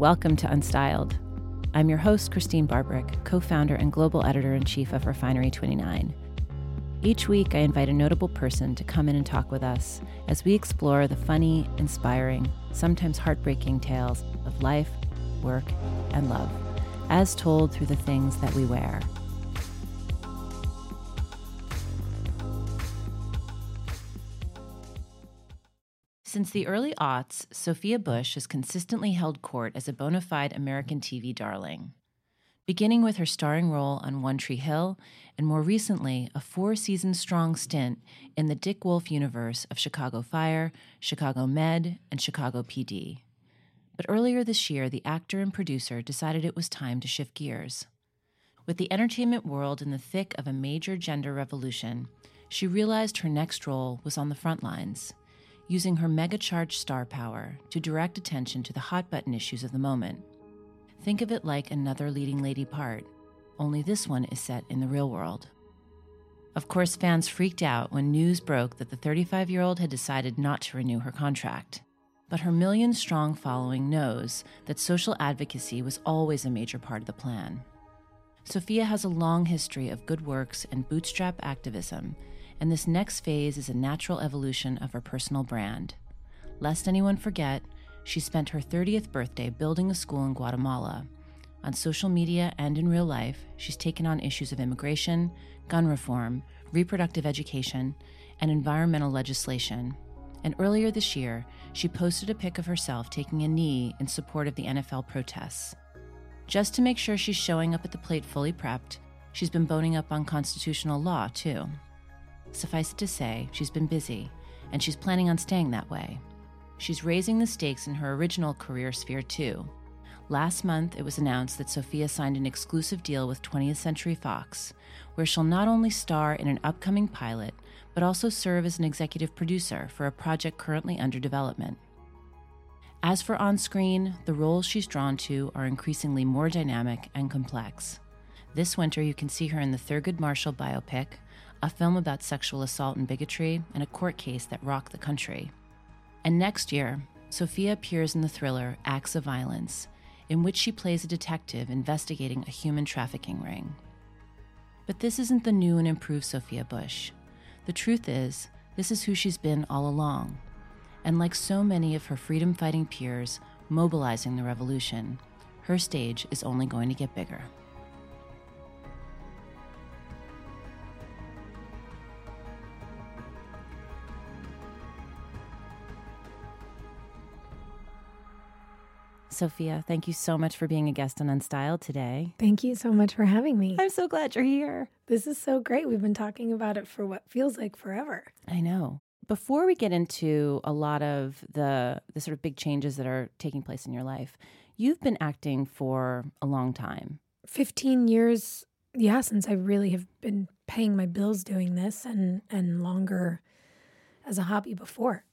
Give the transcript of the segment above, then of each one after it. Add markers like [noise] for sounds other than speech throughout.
Welcome to Unstyled. I'm your host, Christine Barberich, co founder and global editor in chief of Refinery 29. Each week, I invite a notable person to come in and talk with us as we explore the funny, inspiring, sometimes heartbreaking tales of life, work, and love, as told through the things that we wear. Since the early aughts, Sophia Bush has consistently held court as a bona fide American TV darling. Beginning with her starring role on One Tree Hill, and more recently, a four season strong stint in the Dick Wolf universe of Chicago Fire, Chicago Med, and Chicago PD. But earlier this year, the actor and producer decided it was time to shift gears. With the entertainment world in the thick of a major gender revolution, she realized her next role was on the front lines using her mega charged star power to direct attention to the hot button issues of the moment. Think of it like another leading lady part, only this one is set in the real world. Of course, fans freaked out when news broke that the 35 year old had decided not to renew her contract. But her million strong following knows that social advocacy was always a major part of the plan. Sophia has a long history of good works and bootstrap activism and this next phase is a natural evolution of her personal brand. Lest anyone forget, she spent her 30th birthday building a school in Guatemala. On social media and in real life, she's taken on issues of immigration, gun reform, reproductive education, and environmental legislation. And earlier this year, she posted a pic of herself taking a knee in support of the NFL protests. Just to make sure she's showing up at the plate fully prepped, she's been boning up on constitutional law, too. Suffice it to say, she's been busy, and she's planning on staying that way. She's raising the stakes in her original career sphere, too. Last month, it was announced that Sophia signed an exclusive deal with 20th Century Fox, where she'll not only star in an upcoming pilot, but also serve as an executive producer for a project currently under development. As for on screen, the roles she's drawn to are increasingly more dynamic and complex. This winter, you can see her in the Thurgood Marshall biopic, a film about sexual assault and bigotry, and a court case that rocked the country. And next year, Sophia appears in the thriller Acts of Violence, in which she plays a detective investigating a human trafficking ring. But this isn't the new and improved Sophia Bush. The truth is, this is who she's been all along. And like so many of her freedom fighting peers mobilizing the revolution, her stage is only going to get bigger. Sophia, thank you so much for being a guest on Unstyled today. Thank you so much for having me. I'm so glad you're here. This is so great. We've been talking about it for what feels like forever. I know. Before we get into a lot of the the sort of big changes that are taking place in your life, you've been acting for a long time. 15 years, yeah, since I really have been paying my bills doing this and and longer as a hobby before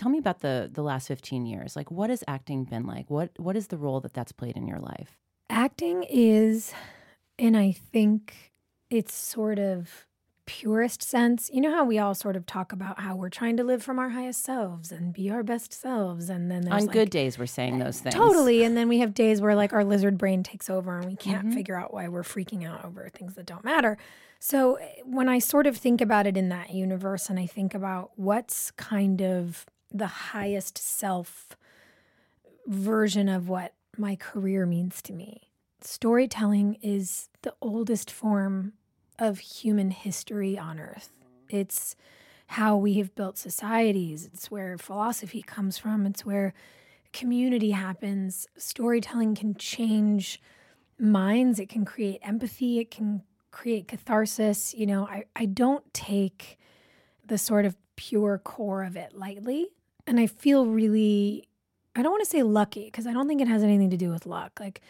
tell me about the the last 15 years. Like what has acting been like? What what is the role that that's played in your life? Acting is and i think it's sort of purest sense you know how we all sort of talk about how we're trying to live from our highest selves and be our best selves and then on like, good days we're saying those things. Totally and then we have days where like our lizard brain takes over and we can't mm-hmm. figure out why we're freaking out over things that don't matter. So when i sort of think about it in that universe and i think about what's kind of the highest self version of what my career means to me. Storytelling is the oldest form of human history on earth. It's how we have built societies, it's where philosophy comes from, it's where community happens. Storytelling can change minds, it can create empathy, it can create catharsis. You know, I, I don't take the sort of pure core of it lightly. And I feel really, I don't want to say lucky because I don't think it has anything to do with luck. Like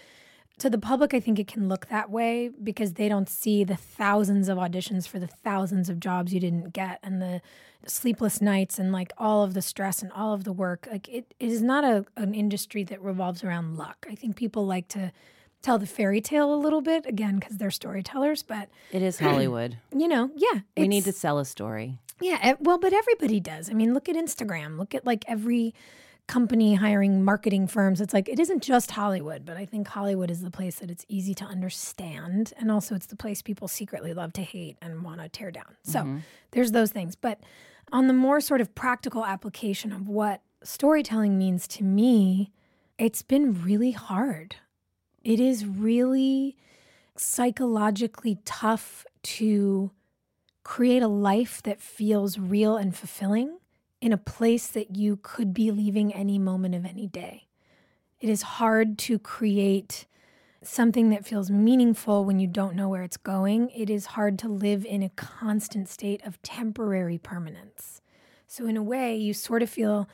to the public, I think it can look that way because they don't see the thousands of auditions for the thousands of jobs you didn't get and the sleepless nights and like all of the stress and all of the work. Like it, it is not a, an industry that revolves around luck. I think people like to tell the fairy tale a little bit again because they're storytellers but it is [clears throat] hollywood you know yeah we need to sell a story yeah, well, but everybody does. I mean, look at Instagram. Look at like every company hiring marketing firms. It's like it isn't just Hollywood, but I think Hollywood is the place that it's easy to understand. And also it's the place people secretly love to hate and want to tear down. So mm-hmm. there's those things. But on the more sort of practical application of what storytelling means to me, it's been really hard. It is really psychologically tough to create a life that feels real and fulfilling in a place that you could be leaving any moment of any day. It is hard to create something that feels meaningful when you don't know where it's going. It is hard to live in a constant state of temporary permanence. So, in a way, you sort of feel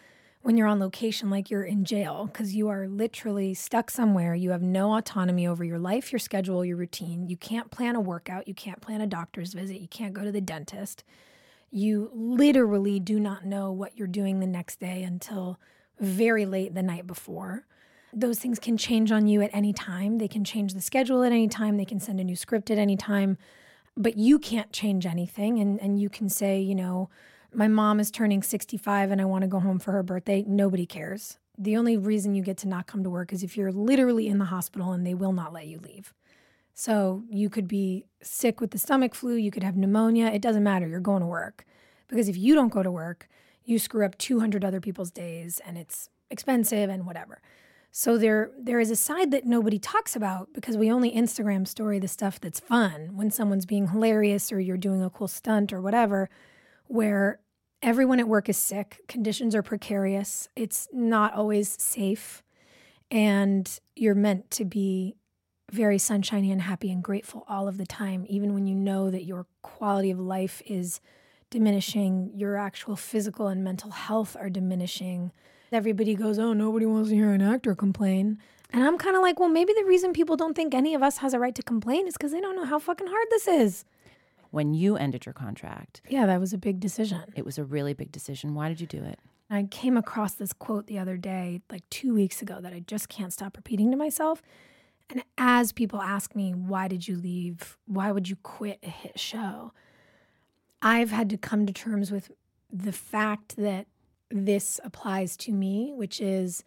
when you're on location like you're in jail because you are literally stuck somewhere. You have no autonomy over your life, your schedule, your routine. You can't plan a workout. You can't plan a doctor's visit. You can't go to the dentist. You literally do not know what you're doing the next day until very late the night before. Those things can change on you at any time. They can change the schedule at any time. They can send a new script at any time. But you can't change anything. And, and you can say, you know, my mom is turning 65 and I want to go home for her birthday. Nobody cares. The only reason you get to not come to work is if you're literally in the hospital and they will not let you leave. So you could be sick with the stomach flu, you could have pneumonia. It doesn't matter. You're going to work. Because if you don't go to work, you screw up 200 other people's days and it's expensive and whatever. So there there is a side that nobody talks about because we only Instagram story the stuff that's fun when someone's being hilarious or you're doing a cool stunt or whatever where everyone at work is sick, conditions are precarious, it's not always safe and you're meant to be very sunshiny and happy and grateful all of the time, even when you know that your quality of life is diminishing, your actual physical and mental health are diminishing. Everybody goes, Oh, nobody wants to hear an actor complain. And I'm kind of like, Well, maybe the reason people don't think any of us has a right to complain is because they don't know how fucking hard this is. When you ended your contract, yeah, that was a big decision. It was a really big decision. Why did you do it? I came across this quote the other day, like two weeks ago, that I just can't stop repeating to myself. And as people ask me, why did you leave? Why would you quit a hit show? I've had to come to terms with the fact that this applies to me, which is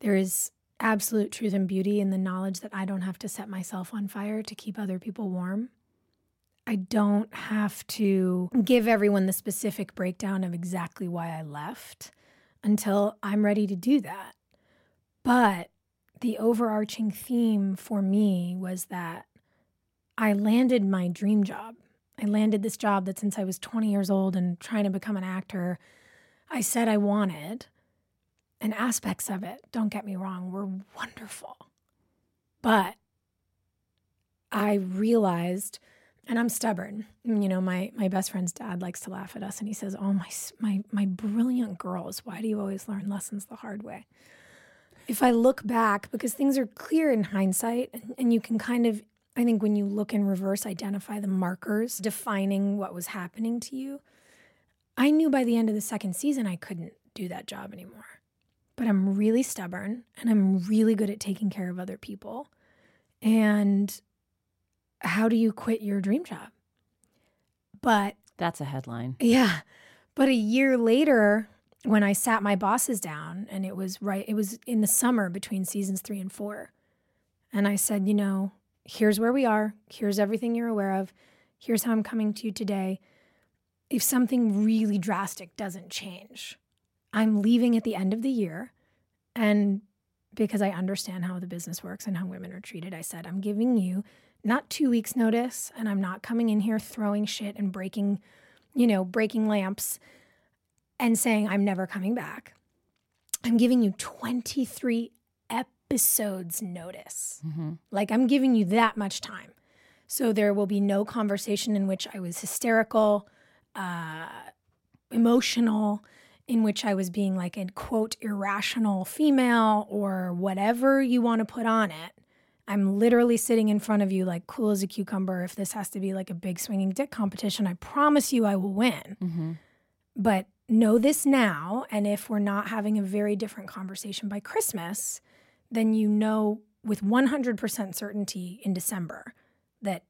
there is absolute truth and beauty in the knowledge that I don't have to set myself on fire to keep other people warm. I don't have to give everyone the specific breakdown of exactly why I left until I'm ready to do that. But the overarching theme for me was that I landed my dream job. I landed this job that since I was 20 years old and trying to become an actor, I said I wanted. And aspects of it, don't get me wrong, were wonderful. But I realized, and I'm stubborn. Mm, you know, my my best friend's dad likes to laugh at us, and he says, "Oh my my my brilliant girls, why do you always learn lessons the hard way?" If I look back, because things are clear in hindsight, and, and you can kind of I think when you look in reverse, identify the markers defining what was happening to you. I knew by the end of the second season I couldn't do that job anymore. But I'm really stubborn and I'm really good at taking care of other people. And how do you quit your dream job? But that's a headline. Yeah. But a year later, when I sat my bosses down, and it was right, it was in the summer between seasons three and four. And I said, you know, here's where we are. Here's everything you're aware of. Here's how I'm coming to you today. If something really drastic doesn't change, I'm leaving at the end of the year. And because I understand how the business works and how women are treated, I said, I'm giving you not two weeks' notice, and I'm not coming in here throwing shit and breaking, you know, breaking lamps and saying I'm never coming back. I'm giving you 23 episodes notice. Mm-hmm. Like I'm giving you that much time. So there will be no conversation in which I was hysterical, uh, emotional, in which I was being like a quote irrational female or whatever you want to put on it. I'm literally sitting in front of you like cool as a cucumber. If this has to be like a big swinging dick competition, I promise you I will win. Mm-hmm. But know this now. And if we're not having a very different conversation by Christmas, then you know with 100% certainty in December that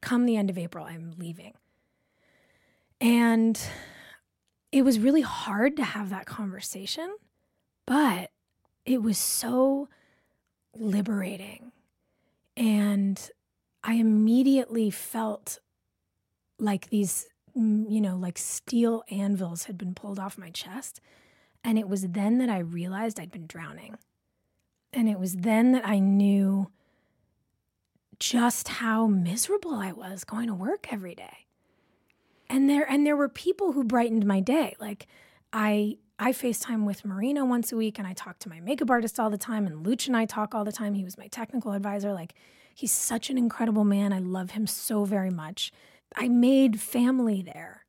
come the end of April, I'm leaving. And it was really hard to have that conversation But it was so liberating. And I immediately felt like these, mm, you know, like steel anvils had been pulled off my chest. And it was then that I realized I'd been drowning. And it was then that I knew just how miserable I was going to work every day. And there and there were people who brightened my day. Like I I FaceTime with Marina once a week and I talk to my makeup artist all the time and Luch and I talk all the time. He was my technical advisor. Like he's such an incredible man. I love him so very much. I made family there.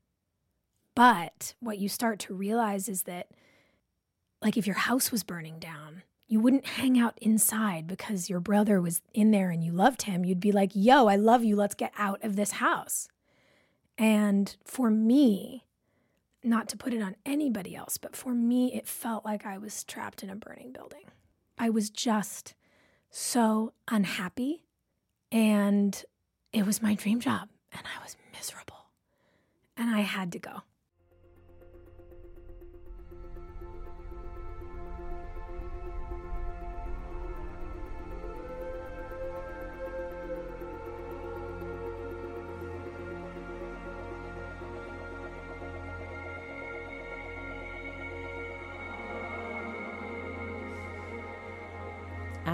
But what you start to realize is that like if your house was burning down, you wouldn't hang out inside because your brother was in there and you loved him. You'd be like, yo, I love you. Let's get out of this house. And for me, not to put it on anybody else, but for me, it felt like I was trapped in a burning building. I was just so unhappy. And it was my dream job. And I was miserable. And I had to go.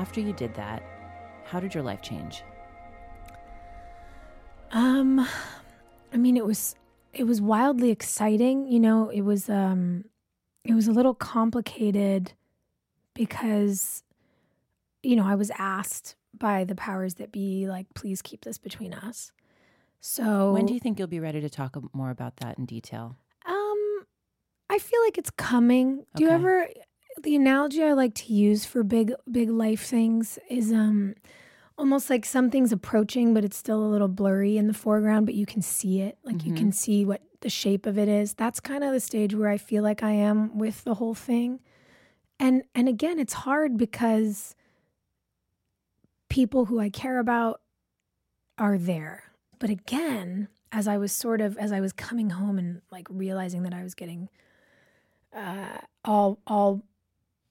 After you did that, how did your life change? Um, I mean, it was it was wildly exciting. You know, it was um, it was a little complicated because, you know, I was asked by the powers that be, like, please keep this between us. So when do you think you'll be ready to talk more about that in detail? Um, I feel like it's coming. Do okay. you ever the analogy I like to use for big big life things is um almost like something's approaching but it's still a little blurry in the foreground but you can see it like mm-hmm. you can mm-hmm. see what the shape of it is that's kind of the stage where I feel like I am with the whole thing and and again it's hard because people who I care about are there but again as I was sort of as I was coming home and like realizing that I was getting uh, all all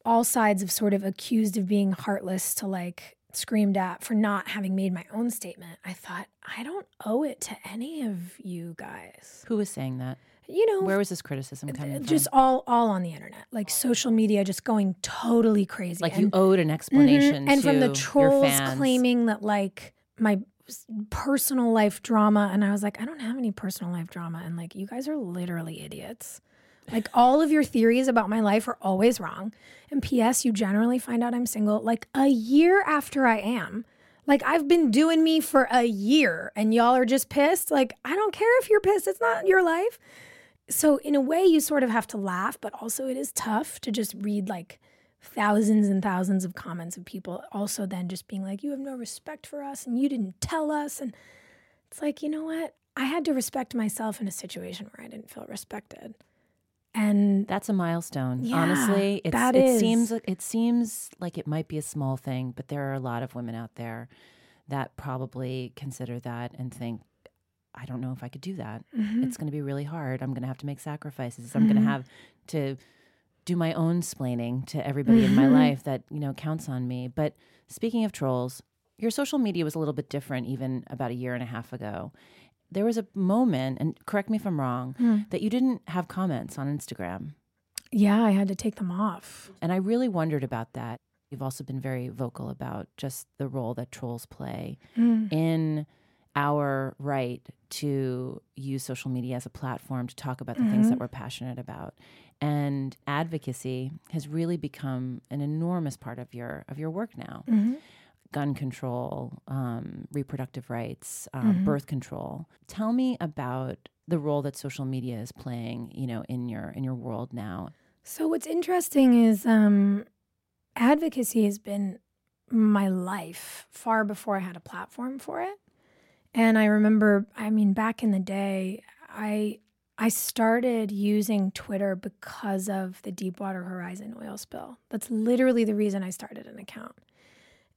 all sides of sort of accused of being heartless to like screamed at for not having made my own statement, I thought, I don't owe it to any of you guys. Who was saying that? You know, where was this criticism coming from? Just all all on the internet, like social media, just going totally crazy. Like and, you owed an explanation, mm-hmm, and from the trolls claiming that like my personal life drama, and I was like, I don't have any personal life drama, and like you guys are literally idiots. Like all of your theories about my life are always wrong. And P.S., you generally find out I'm single like a year after I am. Like I've been doing me for a year and y'all are just pissed. Like I don't care if you're pissed, it's not your life. So, in a way, you sort of have to laugh, but also it is tough to just read like thousands and thousands of comments of people also then just being like, you have no respect for us and you didn't tell us. And it's like, you know what? I had to respect myself in a situation where I didn't feel respected and that's a milestone yeah, honestly it's, that it is. seems it seems like it might be a small thing but there are a lot of women out there that probably consider that and think i don't know if i could do that mm-hmm. it's going to be really hard i'm going to have to make sacrifices mm-hmm. i'm going to have to do my own splaining to everybody mm-hmm. in my mm-hmm. life that you know counts on me but speaking of trolls your social media was a little bit different even about a year and a half ago there was a moment, and correct me if I'm wrong, mm. that you didn't have comments on Instagram. Yeah, I had to take them off. And I really wondered about that. You've also been very vocal about just the role that trolls play mm. in our right to use social media as a platform to talk about the mm-hmm. things that mm-hmm. we're passionate about. And advocacy has really become an enormous part of your of your work now. Mm-hmm gun control, um, reproductive rights, um, mm-hmm. birth control. Tell me about the role that social media is playing, you know, in your in your world now. So what's interesting is um, advocacy has been my life far before I had a platform for it. And I remember, I mean, back in the day, I I started using Twitter because of the Deepwater Horizon oil spill. That's literally the reason I started an account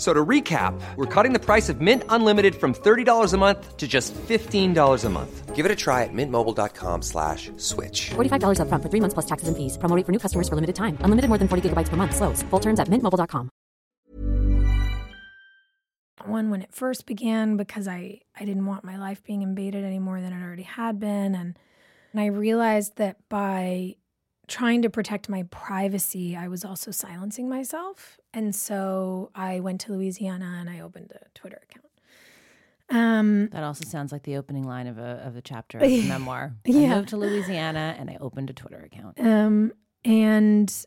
So to recap, we're cutting the price of Mint Unlimited from $30 a month to just $15 a month. Give it a try at mintmobile.com slash switch. $45 upfront for three months plus taxes and fees. Promoting for new customers for limited time. Unlimited more than 40 gigabytes per month. Slows. Full terms at mintmobile.com. One when it first began because I, I didn't want my life being invaded any more than it already had been. And, and I realized that by trying to protect my privacy, I was also silencing myself. And so I went to Louisiana and I opened a Twitter account. Um, That also sounds like the opening line of a of a chapter of a [laughs] memoir. I Yeah. moved to Louisiana and I opened a Twitter account. um, and,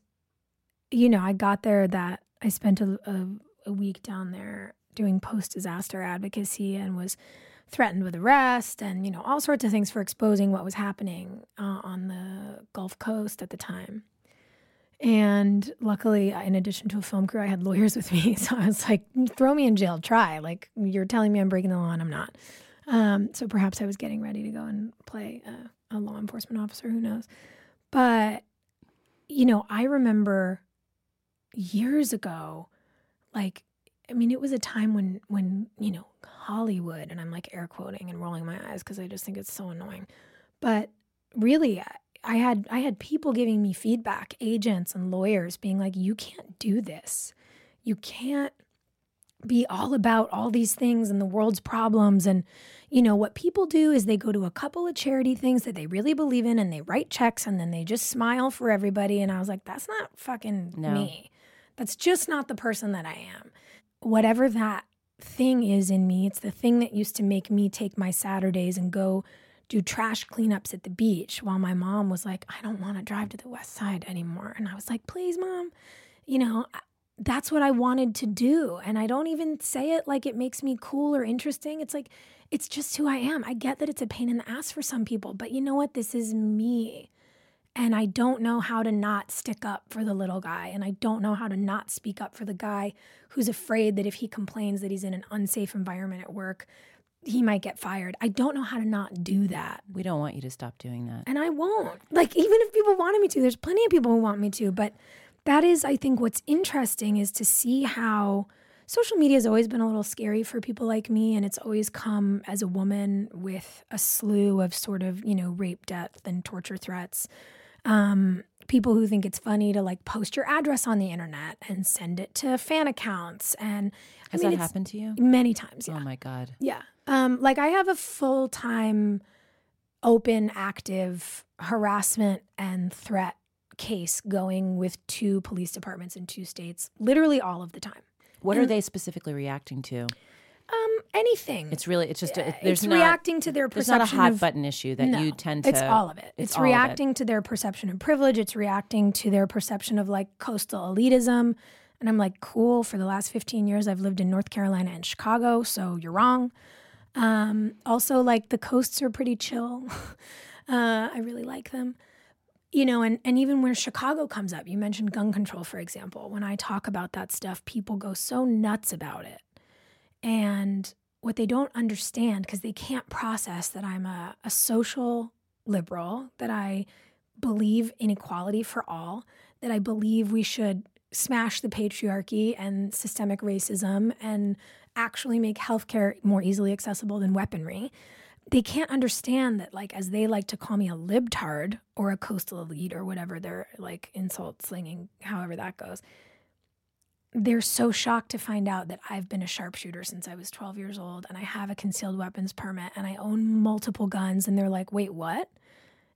you know, I got there that I spent a, a, a week down there doing post disaster advocacy and was threatened with arrest and, you know, all sorts of things for exposing what was happening uh, on the Gulf Coast at the time. And luckily, in addition to a film crew, I had lawyers [laughs] with me. So I was like, throw me in jail, try. Like, you're telling me I'm breaking the law and I'm not. Um, so perhaps I was getting ready to go and play a, a law enforcement officer, who knows. But, you know, I remember years ago, like, I mean, it was a time when, when, you know, Hollywood, and I'm like air quoting and rolling my eyes because I just think it's so annoying. But really, I- I had I had people giving me feedback, agents and lawyers being like, "You can't do this. You can't be all about all these things and the world's problems." And you know what people do is they go to a couple of charity things that they really believe in, and they write checks, and then they just smile for everybody. And I was like, "That's not fucking No. me. That's just not the person that I am." Whatever that thing is in me, it's the thing that used to make me take my Saturdays and go do trash cleanups at the beach while my mom was like, I don't want to drive to the west side anymore. And I was like, please, mom, you know, that's what I wanted to do. And I don't even say it like it makes me cool or interesting. It's like, it's just who I am. I get that it's a pain in the ass for some people, but you know what? This is me. And I don't know how to not stick up for the little guy. And I don't know how to not speak up for the guy who's afraid that if he complains that he's in an unsafe environment at work, he might get fired. I don't know how to not do that. We don't want you to stop doing that. And I won't. Like, even if people wanted me to, there's plenty of people who want me to. But that is, I think, what's interesting is to see how social media has always been a little scary for people like me. And it's always come as a woman with a slew of sort of, you know, rape, death, and torture threats. Um, people who think it's funny to like post your address on the internet and send it to fan accounts. And Has I mean, that happened to you? Many times, yeah. Oh my god. Yeah. Um, like I have a full time, open, active harassment and threat case going with two police departments in two states, literally all of the time. What are they specifically reacting to? Um, anything. It's really it's just a, Uh, there's it's not, reacting to their There's not a hot of- button issue that No, you tend to. It's all of it. It's, all of it. reacting to their perception of privilege. It's reacting to their perception of like coastal elitism. And I'm like, cool. For the last 15 years, I've lived in North Carolina and Chicago, so you're wrong. Um, also, like the coasts are pretty chill. [laughs] uh, I really like them. You know, and, and even where Chicago comes up, you mentioned gun control, for example. When I talk about that stuff, people go so nuts about it. And what they don't understand, because they can't process that I'm a, a social liberal, that I believe in equality for all, that I believe we should smash the patriarchy and systemic racism and actually make healthcare more easily accessible than weaponry. They can't understand that, like, as they like to call me a libtard or a coastal elite or whatever their like insult slinging, however that goes they're so shocked to find out that I've been a sharpshooter since I was 12 years old and I have a concealed weapons permit and I own multiple guns. And they're like, wait, what?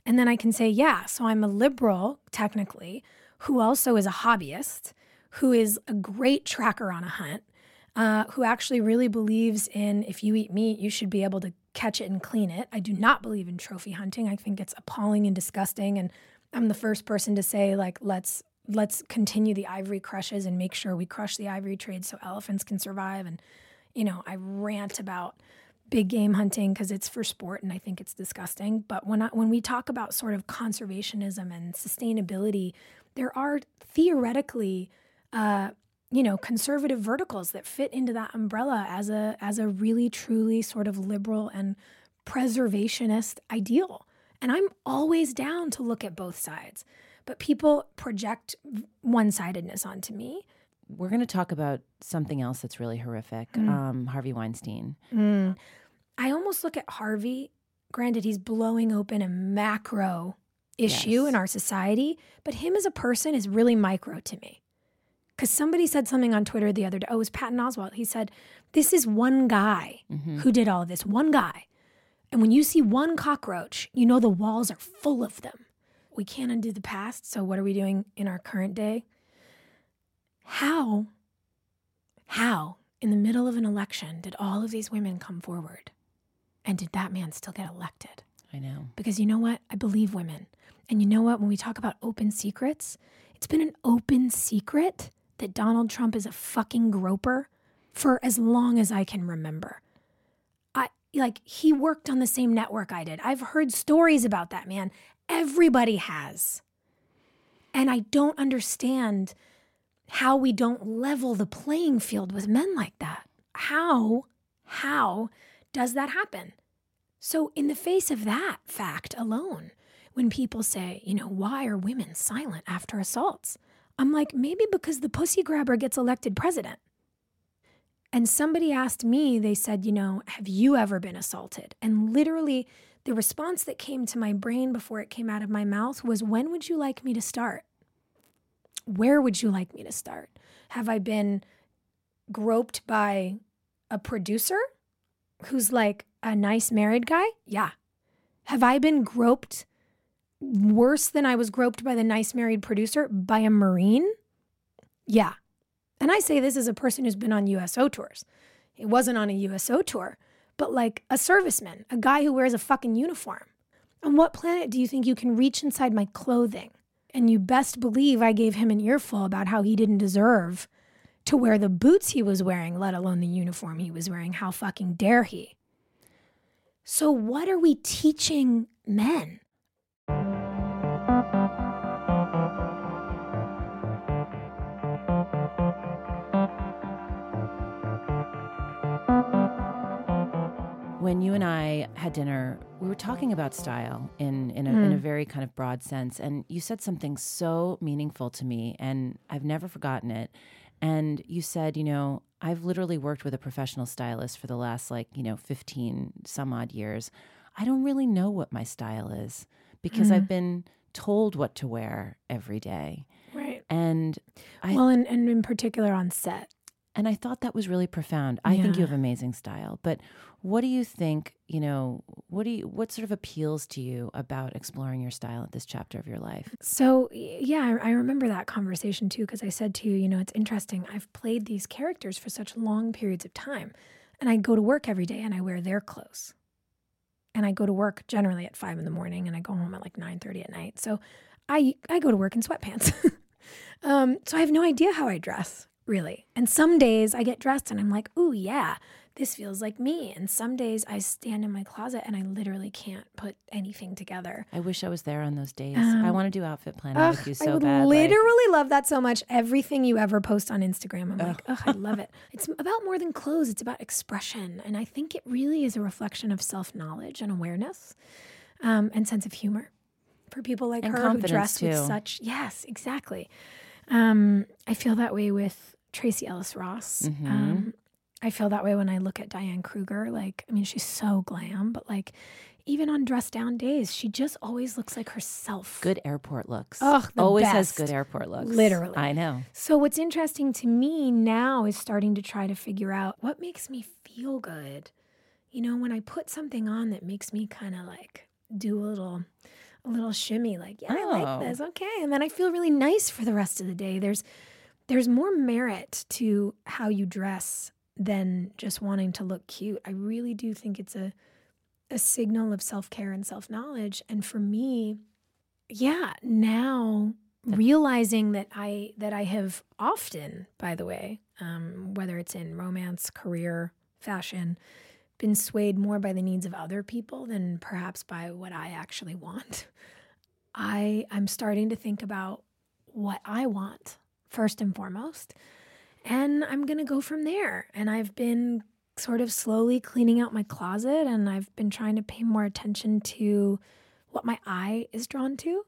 And then I can say, yeah, so I'm a liberal, technically, who also is a hobbyist, who is a great tracker on a hunt, uh, who actually really believes in if you eat meat, you should be able to catch it and clean it. I do not believe in trophy hunting. I think it's appalling and disgusting. And I'm the first person to say, like, let's let's continue the ivory crushes and make sure we crush the ivory trade so elephants can survive. And, you know, I rant about big game hunting because it's for sport and I think it's disgusting. But when I, when we talk about sort of conservationism and sustainability, there are theoretically uh, you know, conservative verticals that fit into that umbrella as a as a really truly sort of liberal and preservationist ideal. And I'm always down to look at both sides. But people project one-sidedness onto me. We're going to talk about something else that's really horrific Mm. um, Harvey Weinstein. I almost look at Harvey, granted, he's blowing open a macro issue Yes. in our society, but him as a person is really micro to me. Because somebody said something on Twitter the other day. Oh, it was Patton Oswalt. He said, This is one guy who did all this, one guy. And when you see one cockroach, you know the walls are full of them. We can't undo the past. So, what are we doing in our current day? How, how, in the middle of an election, did all of these women come forward? And did that man still get elected? I know. Because you know what? I believe women. And you know what? When we talk about open secrets, it's been an open secret that Donald Trump is a fucking groper for as long as I can remember. Like he worked on the same network I did. I've heard stories about that man. Everybody has. And I don't understand how we don't level the playing field with men like that. How, how does that happen? So, in the face of that fact alone, when people say, you know, why are women silent after assaults? I'm like, maybe because the pussy grabber gets elected president. And somebody asked me, they said, you know, have you ever been assaulted? And literally, the response that came to my brain before it came out of my mouth was, when would you like me to start? Where would you like me to start? Have I been groped by a producer who's like a nice married guy? Yeah. Have I been groped worse than I was groped by the nice married producer by a Marine? Yeah. And I say this as a person who's been on USO tours. It wasn't on a USO tour, but like a serviceman, a guy who wears a fucking uniform. On what planet do you think you can reach inside my clothing? And you best believe I gave him an earful about how he didn't deserve to wear the boots he was wearing, let alone the uniform he was wearing. How fucking dare he? So, what are we teaching men? When you and I had dinner, we were talking about style in in a, in a hmm. very kind of broad sense, and you said something so meaningful to me, and I've never forgotten it. And you said, you know, I've literally worked with a professional stylist for the last like you know fifteen some odd years. I don't really know what my style is because hmm. I've been told what to wear every day, Right. and I Well, and, and in particular on set. And I thought that was really profound. I think you have amazing style, but what do you think? You know, what do you? What sort of appeals to you about exploring your style at this chapter of your life? So, yeah, I I remember that conversation too, because I said to you, you know, it's interesting. I've played these characters for such long periods of time, and I go to work every day and I wear their clothes. And I go to work generally at five in the morning and I go home at like nine thirty at night. So I I go to work in sweatpants. [laughs] um, so I have no idea how I dress, really. And some days I get dressed and I'm like, ooh, yeah, this feels like me. And some days I stand in my closet and I literally can't put anything together. I wish I was there on those days. I want to do outfit planning Um, Ugh, with you I so would bad. like- literally love that so much. Everything you ever post on Instagram, I'm like, ugh, I love it. [laughs] It's about more than clothes, it's about expression. And I think it really is a reflection of self knowledge and awareness um, and sense of humor for people like And her who dress with such, yes, exactly. Um, I feel that way with Tracee Ellis Ross. Mm-hmm. Um, I feel that way when I look at Diane Kruger. Like, I mean, she's so glam, but like, even on dress down days, she just always looks like herself. good airport looks. The always has good airport looks. Literally. I know. So, what's interesting to me now is starting to try to figure out what makes me feel good. You know, when I put something on that makes me kind of like do a little, a little shimmy, like, yeah, I Oh. like this, okay, and then I feel really nice for the rest of the day. There's, there's more merit to how you dress than just wanting to look cute. I really do think it's a, a signal of self care and self knowledge. And for me, yeah, now realizing that I that I have often, by the way, um, whether it's in romance, career, fashion, been swayed more by the needs of other people than perhaps by what I actually want. I I'm starting to think about what I want first and foremost. and I'm going to go from there. And I've been sort of slowly cleaning out my closet and I've been trying to pay more attention to what my eye is drawn to.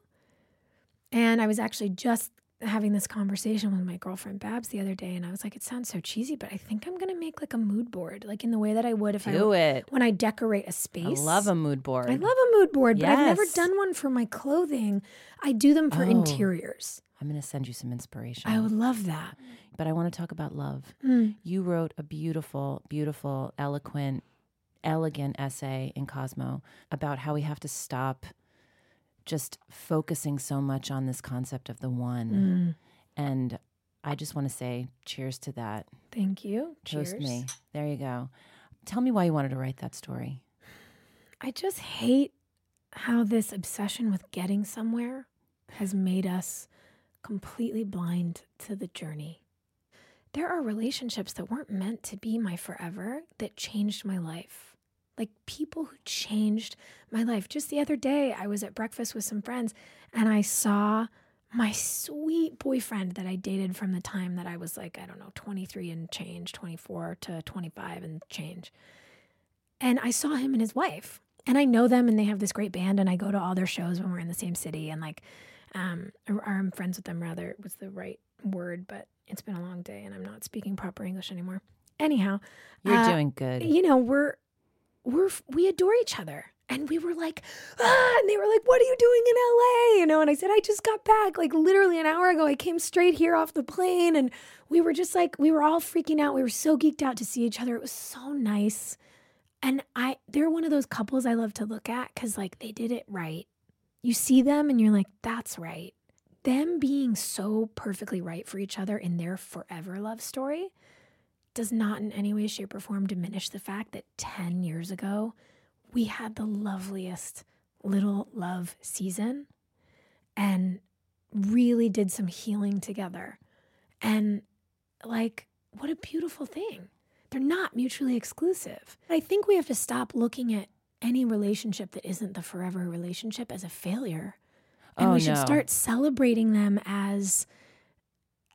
And I was actually just having this conversation with my girlfriend Babs the other day, and I was like, it sounds so cheesy, but I think I'm gonna make like a mood board, like in the way that I would if I Do I it. when I decorate a space. I love a mood board. I love a mood board, but I've never Yes. done one for my clothing. I do them for Oh. interiors. I'm going to send you some inspiration. I would love that. but I want to talk about love. Mm. You wrote a beautiful, beautiful, eloquent, elegant essay in Cosmo about how we have to stop just focusing so much on this concept of the one. Mm. And I just want to say cheers to that. Thank you. Toast Cheers. me. There you go. Tell me why you wanted to write that story. I just hate how this obsession with getting somewhere has made us completely blind to the journey. There are relationships that weren't meant to be my forever that changed my life. Like people who changed my life. Just the other day, I was at breakfast with some friends and I saw my sweet boyfriend that I dated from the time that I was like, I don't know, 23 and change, 24 to 25 and change. And I saw him and his wife. And I know them and they have this great band and I go to all their shows when we're in the same city and like um or, I'm friends with them rather was the right word, but it's been a long day and I'm not speaking proper English anymore. Anyhow, You're uh, doing good. you know, we're we're we adore each other. And we were like, ah, and they were like, what are you doing in LA? You know, and I said, I just got back like literally an hour ago. I came straight here off the plane. And we were just like, we were all freaking out. We were so geeked out to see each other. It was so nice. And I, they're one of those couples I love to look at because like they did it right. You see them and you're like, that's right. Them being so perfectly right for each other in their forever love story does not in any way, shape, or form diminish the fact that 10 years ago, we had the loveliest little love season and really did some healing together. And like, what a beautiful thing. They're not mutually exclusive. I think we have to stop looking at any relationship that isn't the forever relationship as a failure. And Oh, we should no. start celebrating them as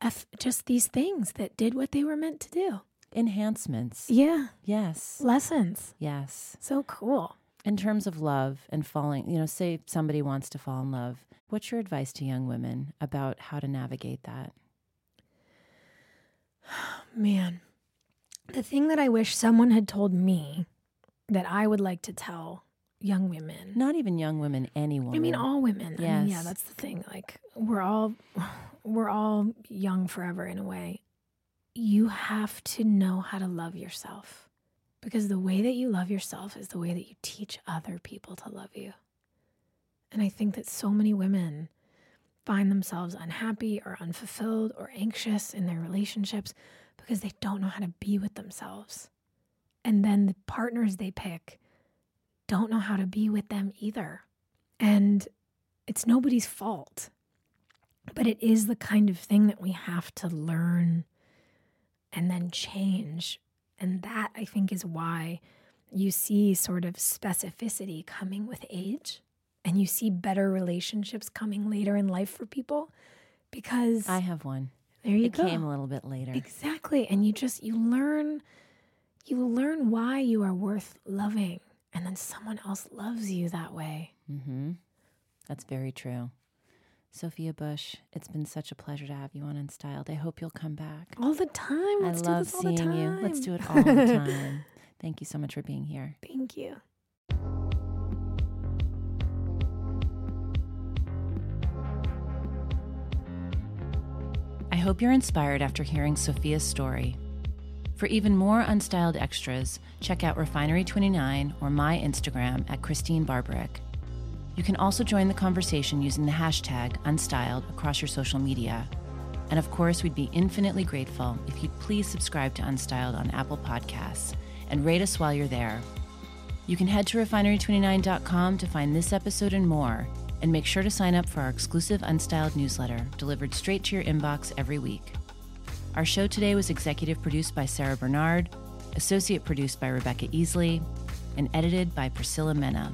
f- just these things that did what they were meant to do. Enhancements. Yeah. Yes. Lessons. Yes. So cool. In terms of love and falling, you know, say somebody wants to fall in love, what's your advice to young women about how to navigate that? [sighs] Man, the thing that I wish someone had told me that I would like to tell young women. Not even young women, any woman. I mean all women. I mean, yeah, that's the thing. Like we're all we're all young forever in a way. You have to know how to love yourself. Because the way that you love yourself is the way that you teach other people to love you. And I think that so many women find themselves unhappy or unfulfilled or anxious in their relationships because they don't know how to be with themselves. And then the partners they pick don't know how to be with them either. And it's nobody's fault. But it is the kind of thing that we have to learn and then change. And that I think is why you see sort of specificity coming with age and you see better relationships coming later in life for people because I have one. there you go. it go. came a little bit later. Exactly. And you just you learn you learn why you are worth loving and then someone else loves you that way. Mm-hmm. That's very true. Sophia Bush, it's been such a pleasure to have you on Unstyled. I hope you'll come back. All the time. Let's I do love this all the seeing time. you. Let's do it all the [laughs] time. Thank you so much for being here. Thank you. I hope you're inspired after hearing Sophia's story. For even more unstyled extras, check out Refinery29 or my Instagram at Christine Barberich. You can also join the conversation using the hashtag unstyled across your social media. And of course, we'd be infinitely grateful if you'd please subscribe to Unstyled on Apple Podcasts and rate us while you're there. You can head to refinery29.com to find this episode and more, and make sure to sign up for our exclusive Unstyled newsletter delivered straight to your inbox every week. Our show today was executive produced by Sarah Bernard, associate produced by Rebecca Easley, and edited by Priscilla Mena.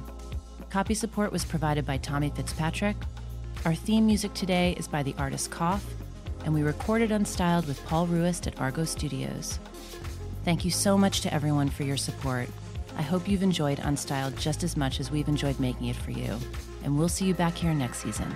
Copy support was provided by Tommy Fitzpatrick. Our theme music today is by the artist Cough. and we recorded Unstyled with Paul Ruest at Argot Studios. Thank you so much to everyone for your support. I hope you've enjoyed Unstyled just as much as we've enjoyed making it for you, and we'll see you back here next season.